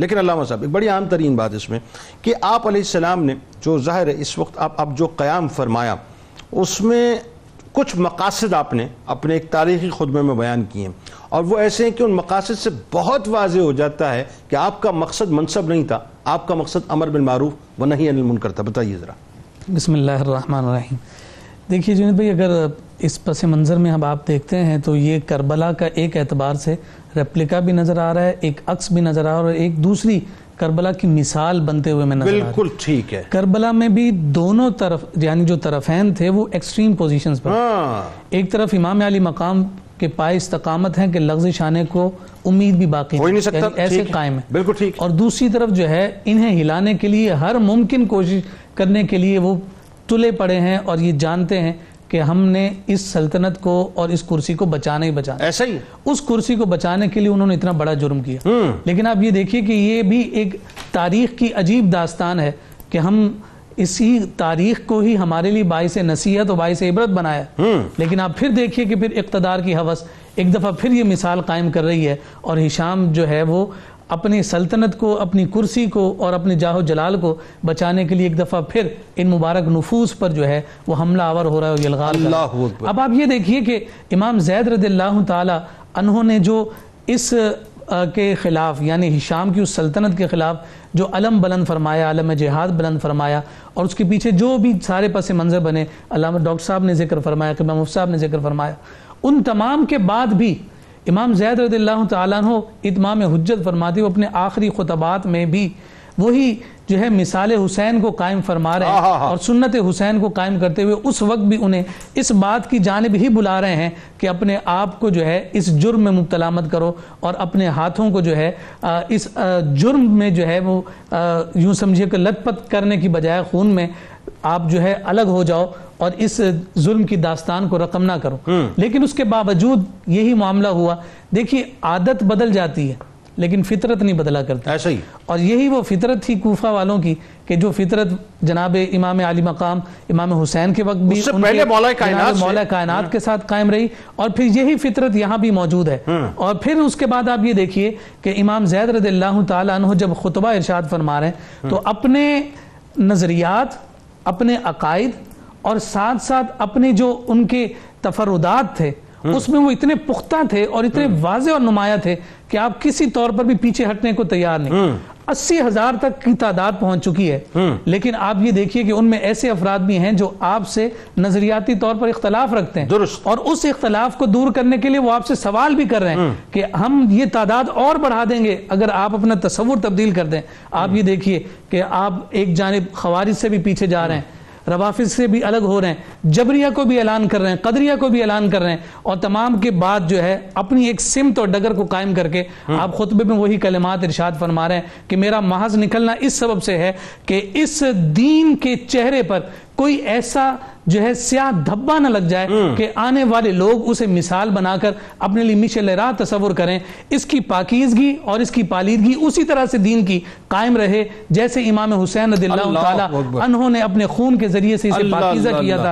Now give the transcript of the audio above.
لیکن علامہ صاحب، ایک بڑی عام ترین بات اس میں کہ آپ علیہ السلام نے جو ظاہر ہے، اس وقت آپ اب جو قیام فرمایا، اس میں کچھ مقاصد آپ نے اپنے ایک تاریخی خطبے میں بیان کیے ہیں۔ اور وہ ایسے ہیں کہ ان مقاصد سے بہت واضح ہو جاتا ہے کہ آپ کا مقصد منصب نہیں تھا، آپ کا مقصد امر بالمعروف و نہیں انل منکر تھا۔ بتائیے ذرا۔ بسم اللہ الرحمن الرحیم۔ دیکھیے جنید بھائی، اگر اس پس منظر میں اب آپ دیکھتے ہیں تو یہ کربلا کا ایک اعتبار سے ریپلیکا بھی نظر آ رہا ہے ایک عکس بھی نظر آ رہا ہے اور ایک دوسری کربلا کی مثال بنتے ہوئے میں نظر آ رہا ہے۔ بالکل ٹھیک ہے۔ کربلا میں بھی دونوں طرف یعنی جو طرفین تھے وہ ایکسٹریم پوزیشنز پر۔ ہاں۔ ایک طرف امام علی مقام کے پائے استقامت ہیں کہ لغز شانے کو امید بھی باقی نہیں سکتا۔ یعنی ایسے۔ قائم ہے بالکل ٹھیک۔ اور دوسری طرف جو ہے انہیں ہلانے کے لیے ہر ممکن کوشش کرنے کے لیے وہ تلے پڑے ہیں اور یہ جانتے ہیں کہ ہم نے اس سلطنت کو اور اس کرسی کو بچانا ہی بچانا ایسا ہی۔ اس کرسی کو بچانے کے لیے انہوں نے اتنا بڑا جرم کیا۔ لیکن آپ یہ دیکھیے کہ یہ بھی ایک تاریخ کی عجیب داستان ہے کہ ہم اسی تاریخ کو ہی ہمارے لیے باعث نصیحت اور باعث عبرت بنایا۔ لیکن آپ پھر دیکھیے کہ پھر اقتدار کی حوث ایک دفعہ پھر یہ مثال قائم کر رہی ہے اور ہشام جو ہے وہ اپنی سلطنت کو اپنی کرسی کو اور اپنے جاہ و جلال کو بچانے کے لیے ایک دفعہ پھر ان مبارک نفوس پر جو ہے وہ حملہ آور ہو رہا ہے یلغار اللہ اب آپ یہ دیکھیے کہ امام زید رضی اللہ تعالی انہوں نے جو اس کے خلاف یعنی ہشام کی اس سلطنت کے خلاف جو علم بلند فرمایا علم جہاد بلند فرمایا اور اس کے پیچھے جو بھی سارے پس منظر بنے علامہ ڈاکٹر صاحب نے ذکر فرمایا مفتی صاحب نے ذکر فرمایا۔ ان تمام کے بعد بھی امام زید رضی اللہ تعالیٰ عنہ اتمام حجت فرماتے ہوئے اپنے آخری خطبات میں بھی وہی جو ہے مثال حسین کو قائم فرما رہے ہیں۔ اور سنت حسین کو قائم کرتے ہوئے اس وقت بھی انہیں اس بات کی جانب ہی بلا رہے ہیں کہ اپنے آپ کو جو ہے اس جرم میں مبتلا مت کرو اور اپنے ہاتھوں کو جو ہے اس جرم میں جو ہے وہ یوں سمجھیے کہ لت پت کرنے کی بجائے خون میں آپ جو ہے الگ ہو جاؤ اور اس ظلم کی داستان کو رقم نہ کرو۔ لیکن اس کے باوجود یہی معاملہ ہوا۔ دیکھیے عادت بدل جاتی ہے لیکن فطرت نہیں بدلا کرتی ایسا ہی۔ اور یہی وہ فطرت تھی کوفہ والوں کی کہ جو فطرت جناب امام علی مقام امام حسین کے وقت بھی پہلے مولا کائنات مولا کائنات کے ساتھ قائم رہی۔ اور پھر یہی فطرت یہاں بھی موجود ہے۔ اور پھر اس کے بعد آپ یہ دیکھیے کہ امام زید رضی اللہ تعالیٰ عنہ جب خطبہ ارشاد فرما رہے ہیں تو اپنے نظریات اپنے عقائد اور ساتھ ساتھ اپنے جو ان کے تفردات تھے اس میں وہ اتنے پختہ تھے اور اتنے واضح اور نمایاں تھے کہ آپ کسی طور پر بھی پیچھے ہٹنے کو تیار نہیں۔ اسی ہزار تک کی تعداد پہنچ چکی ہے۔ لیکن آپ یہ دیکھیے کہ ان میں ایسے افراد بھی ہیں جو آپ سے نظریاتی طور پر اختلاف رکھتے ہیں۔ درست۔ اور اس اختلاف کو دور کرنے کے لیے وہ آپ سے سوال بھی کر رہے ہیں کہ ہم یہ تعداد اور بڑھا دیں گے اگر آپ اپنا تصور تبدیل کر دیں۔ آپ یہ دیکھیے کہ آپ ایک جانب خوارج سے بھی پیچھے جا رہے ہیں۔ روافظ سے بھی الگ ہو رہے ہیں جبریہ کو بھی اعلان کر رہے ہیں قدریہ کو بھی اعلان کر رہے ہیں اور تمام کے بعد جو ہے اپنی ایک سمت اور ڈگر کو قائم کر کے آپ خطبے میں وہی کلمات ارشاد فرما رہے ہیں کہ میرا محض نکلنا اس سبب سے ہے کہ اس دین کے چہرے پر کوئی ایسا جو ہے سیاہ دھبا نہ لگ جائے کہ آنے والے لوگ اسے مثال بنا کر اپنے لیے مشل راہ تصور کریں اس کی پاکیزگی اور اس کی پالیدگی اسی طرح سے دین کی قائم رہے جیسے امام حسین رضی اللہ تعالیٰ۔ انہوں نے اپنے خون کے ذریعے سے اسے پاکیزہ کیا۔ تھا